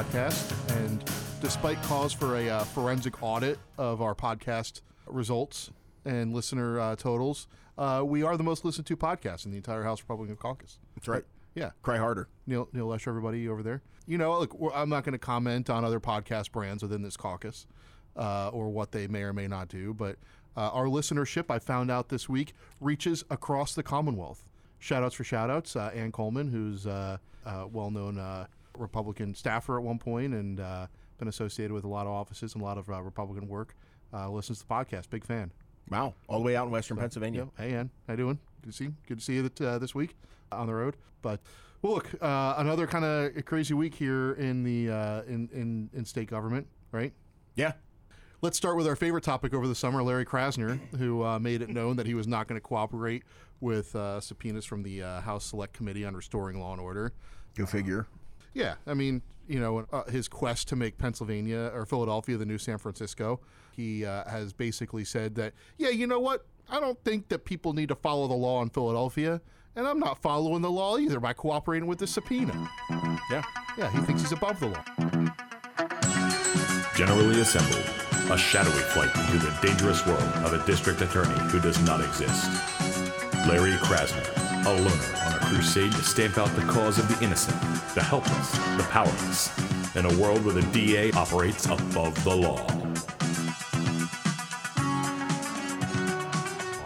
podcast. And despite calls for a uh, forensic audit of our podcast results and listener uh, totals, uh, we are the most listened to podcast in the entire House Republican caucus. That's right. Yeah. Cry harder. Neil, Neil Lesher, everybody over there. You know, look, I'm not going to comment on other podcast brands within this caucus uh, or what they may or may not do, but uh, our listenership, I found out this week, reaches across the Commonwealth. Shout outs for shout outs. Uh, Ann Coleman, who's uh, a well known uh, Republican staffer at one point and uh, been associated with a lot of offices and a lot of uh, Republican work, uh, listens to the podcast. Big fan. Wow. All the way out in Western Pennsylvania. Yeah. Hey, Ann. How you doing? Good to see you. Good to see you that, uh, this week on the road. But well, look, uh, another kind of crazy week here in the uh, in, in in state government, right? Yeah. Let's start with our favorite topic over the summer, Larry Krasner, who uh, made it known that he was not going to cooperate with uh, subpoenas from the uh, House Select Committee on Restoring Law and Order. Go figure. Yeah, I mean, you know, uh, his quest to make Pennsylvania or Philadelphia the new San Francisco, he uh, has basically said that, yeah, you know what? I don't think that people need to follow the law in Philadelphia, and I'm not following the law either by cooperating with the subpoena. Yeah. Yeah, he thinks he's above the law. Generally assembled, a shadowy flight into the dangerous world of a district attorney who does not exist. Larry Krasner, a loner on a crusade to stamp out the cause of the innocent, the helpless, the powerless, in a world where the DA operates above the law.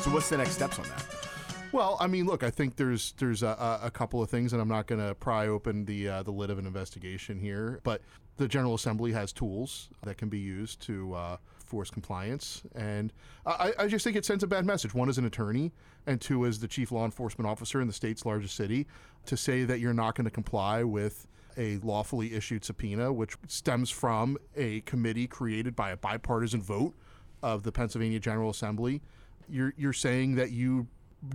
So what's the next steps on that? Well, I mean, look, I think there's there's a, a couple of things, and I'm not going to pry open the uh, the lid of an investigation here. But the General Assembly has tools that can be used to uh, force compliance, and I, I just think it sends a bad message. One, as an attorney, and two, as the chief law enforcement officer in the state's largest city, to say that you're not going to comply with a lawfully issued subpoena, which stems from a committee created by a bipartisan vote of the Pennsylvania General Assembly. You're you're saying that you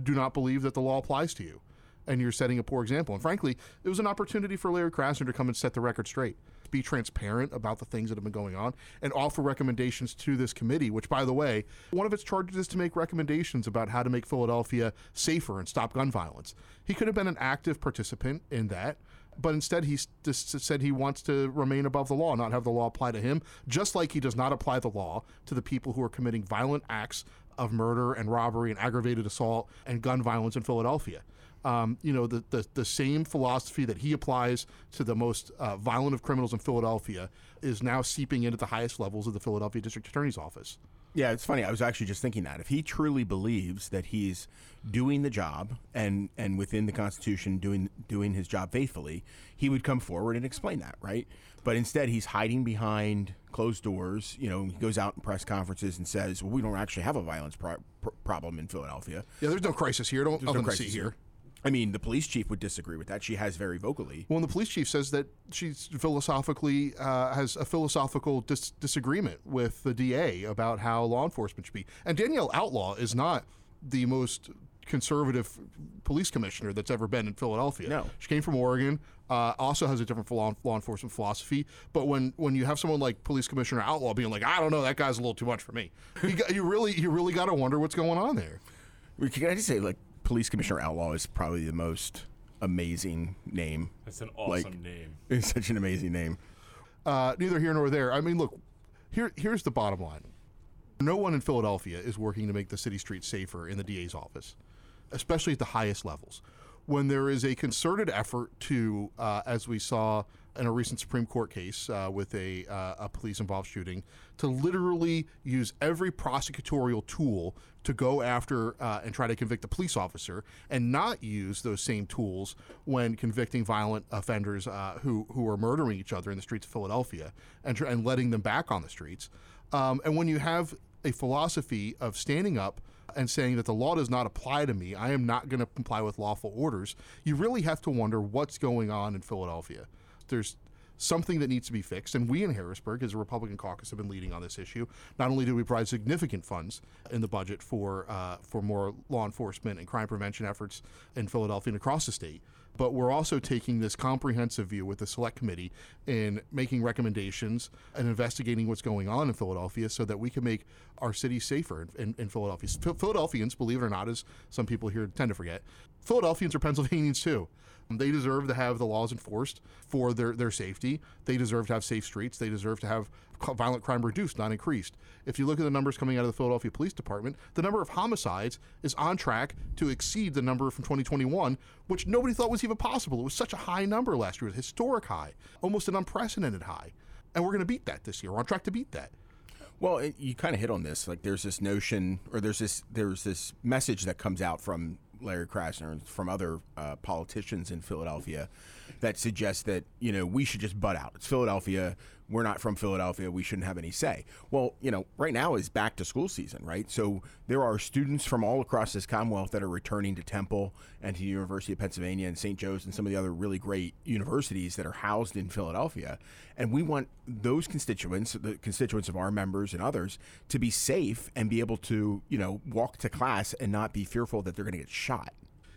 do not believe that the law applies to you, and you're setting a poor example. And frankly, it was an opportunity for Larry Krasner to come and set the record straight, be transparent about the things that have been going on, and offer recommendations to this committee. Which, by the way, one of its charges is to make recommendations about how to make Philadelphia safer and stop gun violence. He could have been an active participant in that. But instead, he just said he wants to remain above the law, not have the law apply to him, just like he does not apply the law to the people who are committing violent acts of murder and robbery and aggravated assault and gun violence in Philadelphia. Um, you know, the, the, the same philosophy that he applies to the most uh, violent of criminals in Philadelphia is now seeping into the highest levels of the Philadelphia District Attorney's Office. Yeah, it's funny. I was actually just thinking that if he truly believes that he's doing the job and and within the Constitution doing doing his job faithfully, he would come forward and explain that, right? But instead, he's hiding behind closed doors. You know, he goes out in press conferences and says, "Well, we don't actually have a violence pro- pr- problem in Philadelphia." Yeah, there's no crisis here. Don't There's no crisis here. I mean, the police chief would disagree with that. She has very vocally. Well, and the police chief says that she's philosophically uh, has a philosophical dis- disagreement with the DA about how law enforcement should be. And Danielle Outlaw is not the most conservative police commissioner that's ever been in Philadelphia. No. she came from Oregon. Uh, also has a different law, law enforcement philosophy. But when when you have someone like Police Commissioner Outlaw being like, I don't know, that guy's a little too much for me. You, got, you really you really got to wonder what's going on there. Can I just say, like, Police Commissioner Outlaw is probably the most amazing name. That's an awesome Like- name. It's such an amazing name. uh, neither here nor there. I mean, look, here here's the bottom line: no one in Philadelphia is working to make the city streets safer in the DA's office, especially at the highest levels. When there is a concerted effort to, uh, as we saw in a recent Supreme Court case uh, with a, uh, a police-involved shooting, to literally use every prosecutorial tool to go after uh, and try to convict a police officer, and not use those same tools when convicting violent offenders uh, who who are murdering each other in the streets of Philadelphia, and tr- and letting them back on the streets. Um, and when you have a philosophy of standing up and saying that the law does not apply to me, I am not going to comply with lawful orders, you really have to wonder what's going on in Philadelphia. There's something that needs to be fixed, and we in Harrisburg, as a Republican caucus, have been leading on this issue. Not only do we provide significant funds in the budget for uh, for more law enforcement and crime prevention efforts in Philadelphia and across the state, but we're also taking this comprehensive view with the select committee in making recommendations and investigating what's going on in Philadelphia so that we can make our city safer in, in, in Philadelphia. Phil- Philadelphians, believe it or not, as some people here tend to forget, Philadelphians are Pennsylvanians too. They deserve to have the laws enforced for their, their safety. They deserve to have safe streets. They deserve to have violent crime reduced, not increased. If you look at the numbers coming out of the Philadelphia Police Department, the number of homicides is on track to exceed the number from 2021, which nobody thought was even possible. It was such a high number last year, a historic high, almost an unprecedented high. And we're going to beat that this year. We're on track to beat that. Well, it, you kind of hit on this. Like, there's this notion, or there's this there's this message that comes out from Larry Krasner and from other uh, politicians in Philadelphia that suggests that you know we should just butt out. It's Philadelphia. We're not from Philadelphia. We shouldn't have any say. Well, you know, right now is back to school season, right? So there are students from all across this Commonwealth that are returning to Temple and to the University of Pennsylvania and St. Joe's and some of the other really great universities that are housed in Philadelphia. And we want those constituents, the constituents of our members and others, to be safe and be able to, you know, walk to class and not be fearful that they're going to get shot.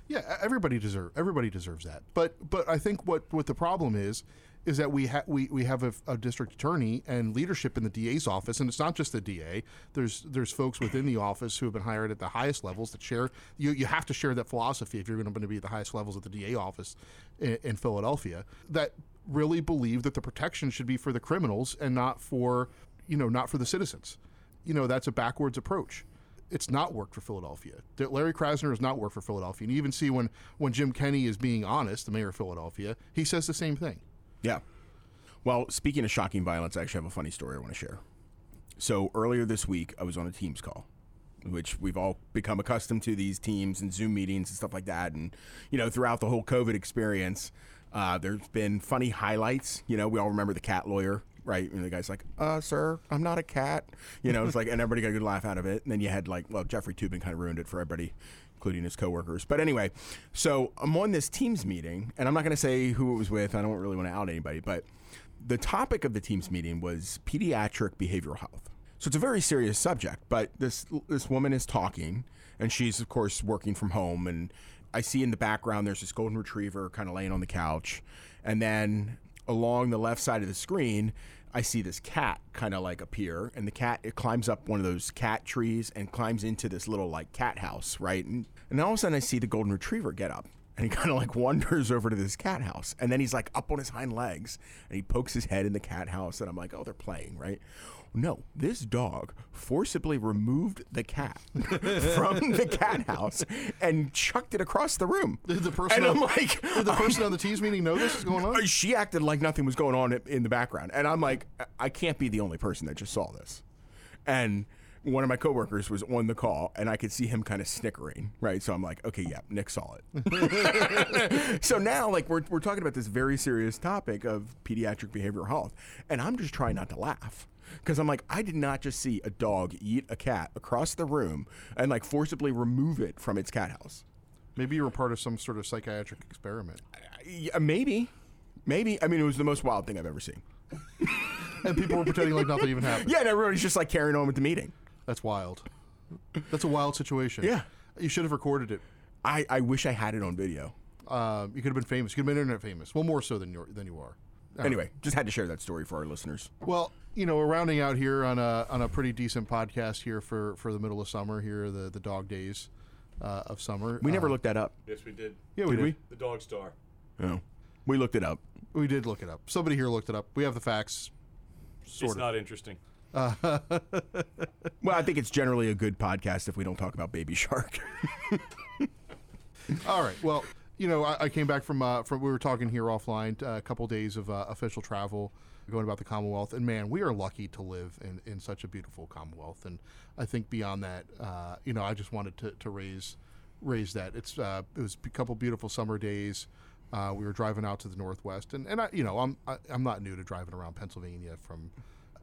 Yeah, everybody deserve everybody deserves that. But but I think what what the problem is is that we have we, we have a, a, district attorney and leadership in the DA's office, and it's not just the DA. There's there's folks within the office who have been hired at the highest levels that share. You you have to share that philosophy if you're going to be at the highest levels of the DA office in, in Philadelphia. That really believe that the protection should be for the criminals and not for you know not for the citizens. You know that's a backwards approach it's not worked for Philadelphia. Larry Krasner has not worked for Philadelphia. And you even see when, when Jim Kenney is being honest, the mayor of Philadelphia, he says the same thing. Yeah. Well, speaking of shocking violence, I actually have a funny story I want to share. So earlier this week, I was on a Teams call, which we've all become accustomed to these Teams and Zoom meetings and stuff like that. And, you know, throughout the whole COVID experience, uh, there's been funny highlights. You know, we all remember the cat lawyer right? And the guy's like, uh, sir, I'm not a cat. You know, it's like, and everybody got a good laugh out of it. And then you had like, well, Jeffrey Toobin kind of ruined it for everybody, including his coworkers. But anyway, so I'm on this Teams meeting, and I'm not going to say who it was with. I don't really want to out anybody, but the topic of the Teams meeting was pediatric behavioral health. So it's a very serious subject, but this this woman is talking, and she's of course working from home, and I see in the background there's this golden retriever kind of laying on the couch, and then along the left side of the screen I see this cat kind of like appear, and the cat it climbs up one of those cat trees and climbs into this little like cat house, right? And, and all of a sudden, I see the golden retriever get up, and he kind of like wanders over to this cat house, and then he's like up on his hind legs, and he pokes his head in the cat house, and I'm like, oh, they're playing, right? No, this dog forcibly removed the cat from the cat house and chucked it across the room. Did the person, and I'm on, like, did the person on the Teams meeting know this is going on? She acted like nothing was going on in the background, and I'm like, I can't be the only person that just saw this. And one of my coworkers was on the call, and I could see him kind of snickering, right? So I'm like, okay, yeah, Nick saw it. so now, like, we're, we're talking about this very serious topic of pediatric behavioral health, and I'm just trying not to laugh because I'm like, I did not just see a dog eat a cat across the room and like forcibly remove it from its cat house. Maybe you were part of some sort of psychiatric experiment. Yeah, maybe, maybe. I mean, it was the most wild thing I've ever seen. and people were pretending like nothing even happened. Yeah, and everybody's just like carrying on with the meeting. That's wild. That's a wild situation. Yeah. You should have recorded it. I, I wish I had it on video. Um, you could have been famous. You could have been internet famous. Well, more so than you than you are. Anyway, just had to share that story for our listeners. Well, you know, we're rounding out here on a on a pretty decent podcast here for, for the middle of summer here, the the dog days uh, of summer. We never Uh, looked that up. Yes, we did. Yeah, we Did did. The Dog Star. No, we looked it up. We did look it up. Somebody here looked it up. We have the facts. Sort it's of. not interesting. Well, I think it's generally a good podcast if we don't talk about Baby Shark. All right. Well, you know, I, I came back from uh, from we were talking here offline, uh, a couple days of uh, official travel, going about the Commonwealth, and man, we are lucky to live in, in such a beautiful Commonwealth. And I think beyond that, uh, you know, I just wanted to, to raise raise that. It's uh, it was a couple beautiful summer days. Uh, we were driving out to the Northwest, and, and I, you know, I'm I, I'm not new to driving around Pennsylvania from,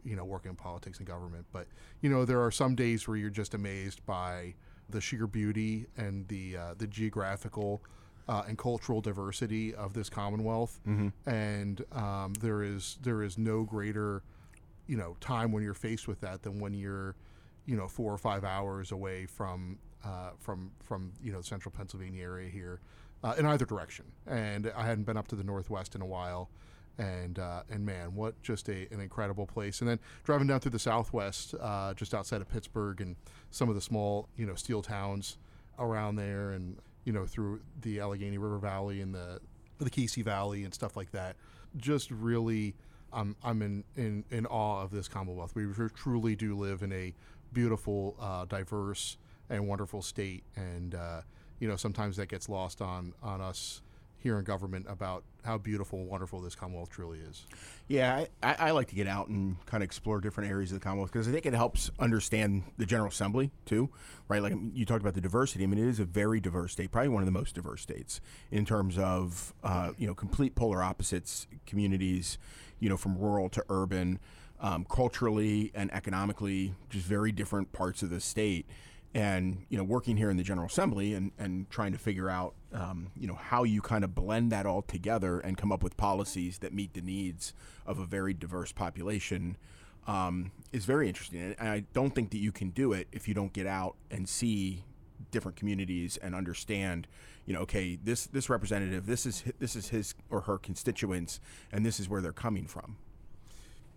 you know, working in politics and government, but you know, there are some days where you're just amazed by the sheer beauty and the the geographical uh, and cultural diversity of this Commonwealth, and um, there is there is no greater, you know, time when you're faced with that than when you're you know, four or five hours away from uh, from from you know the central Pennsylvania area here, uh, in either direction. And I hadn't been up to the northwest in a while, and uh, and man, what just a, an incredible place. And then driving down through the southwest, uh, just outside of Pittsburgh, and some of the small you know steel towns around there, and you know through the Allegheny River Valley and the the Kiski Valley and stuff like that. Just really, I'm I'm in in, in awe of this Commonwealth. We truly do live in a beautiful, uh, diverse, and wonderful state, and uh, you know sometimes that gets lost on on us here in government about how beautiful and wonderful this Commonwealth truly is. Yeah, I, I, like to get out and kind of explore different areas of the Commonwealth because I think it helps understand the General Assembly too, right? Like you talked about the diversity. I mean, it is a very diverse state, probably one of the most diverse states in terms of uh, you know complete polar opposites communities, you know, from rural to urban, um, culturally and economically, just very different parts of the state and you know working here in the general assembly and, and trying to figure out um, you know how you kind of blend that all together and come up with policies that meet the needs of a very diverse population um, is very interesting. And i don't think that you can do it if you don't get out and see different communities and understand you know okay this this representative this is this is his or her constituents and this is where they're coming from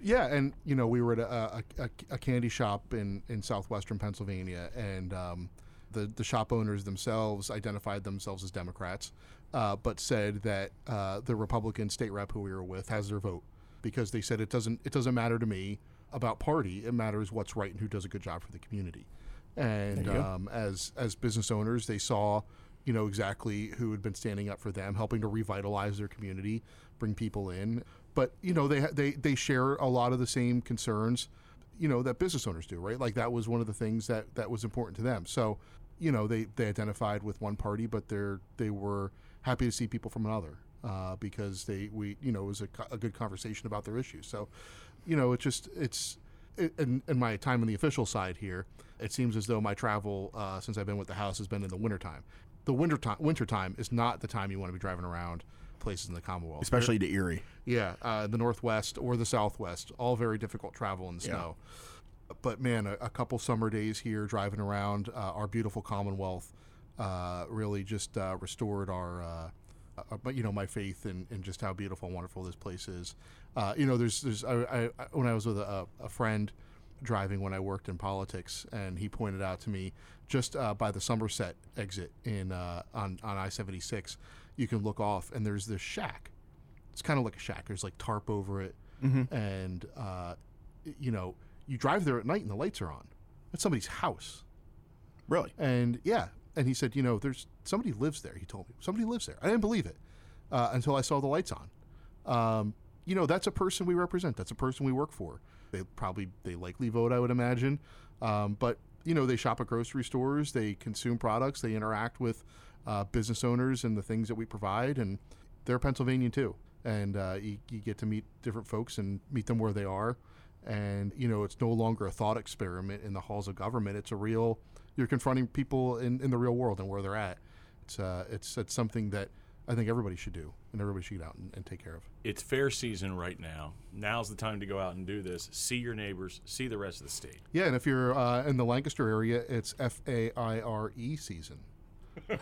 yeah, and you know we were at a, a, a candy shop in, in southwestern Pennsylvania, and um, the the shop owners themselves identified themselves as Democrats, uh, but said that uh, the Republican state rep who we were with has their vote because they said it doesn't it doesn't matter to me about party. It matters what's right and who does a good job for the community. And um, as as business owners, they saw you know exactly who had been standing up for them, helping to revitalize their community, bring people in but you know they they they share a lot of the same concerns you know that business owners do right? Like that was one of the things that that was important to them. So you know they they identified with one party but they're they were happy to see people from another uh, because they we you know it was a, a, good conversation about their issues. So you know it's just it's in, in, my time on the official side here it seems as though my travel uh, since i've been with the house has been in the wintertime. The winter time winter time is not the time you want to be driving around places in the Commonwealth, especially to Erie. Yeah, uh, the Northwest or the Southwest, all very difficult travel in the snow. Yeah. But man, a, a, couple summer days here driving around uh, our beautiful Commonwealth uh, really just uh, restored our, uh, uh, you know, my faith in, in, just how beautiful and wonderful this place is. you know, there's, there's, I, I, when I was with a, a friend driving when I worked in politics, and he pointed out to me just uh, by the Somerset exit in uh, on on I seventy six, you can look off and there's this shack. It's kind of like a shack. There's like tarp over it, mm-hmm. and uh, you know you drive there at night and the lights are on. It's somebody's house. Really? And yeah, and he said, you know, there's somebody lives there. He told me somebody lives there. I didn't believe it uh, until I saw the lights on. Um, you know, that's a person we represent. That's a person we work for. They probably they likely vote, I would imagine. Um, but you know, they shop at grocery stores, they consume products, they interact with uh, business owners and the things that we provide, and they're Pennsylvania too. And uh, you, you, get to meet different folks and meet them where they are. And you know, it's no longer a thought experiment in the halls of government. It's a real. You're confronting people in, in the real world and where they're at. It's uh, it's it's something that I think everybody should do, and everybody should get out and, and, take care of. It's fair season right now. Now's the time to go out and do this. See your neighbors. See the rest of the state. Yeah, and if you're uh, in the Lancaster area, it's F A I R E season.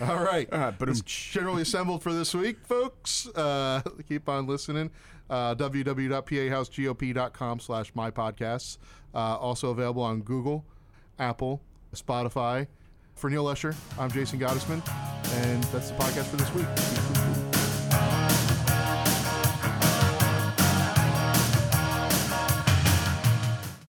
All right. Uh, but it's generally assembled for this week, folks. Uh, keep on listening. Uh, www.pahousegop.com slash my podcasts. Uh, also available on Google, Apple, Spotify, for Neil Lesher, I'm Jason Gottesman, and that's the podcast for this week.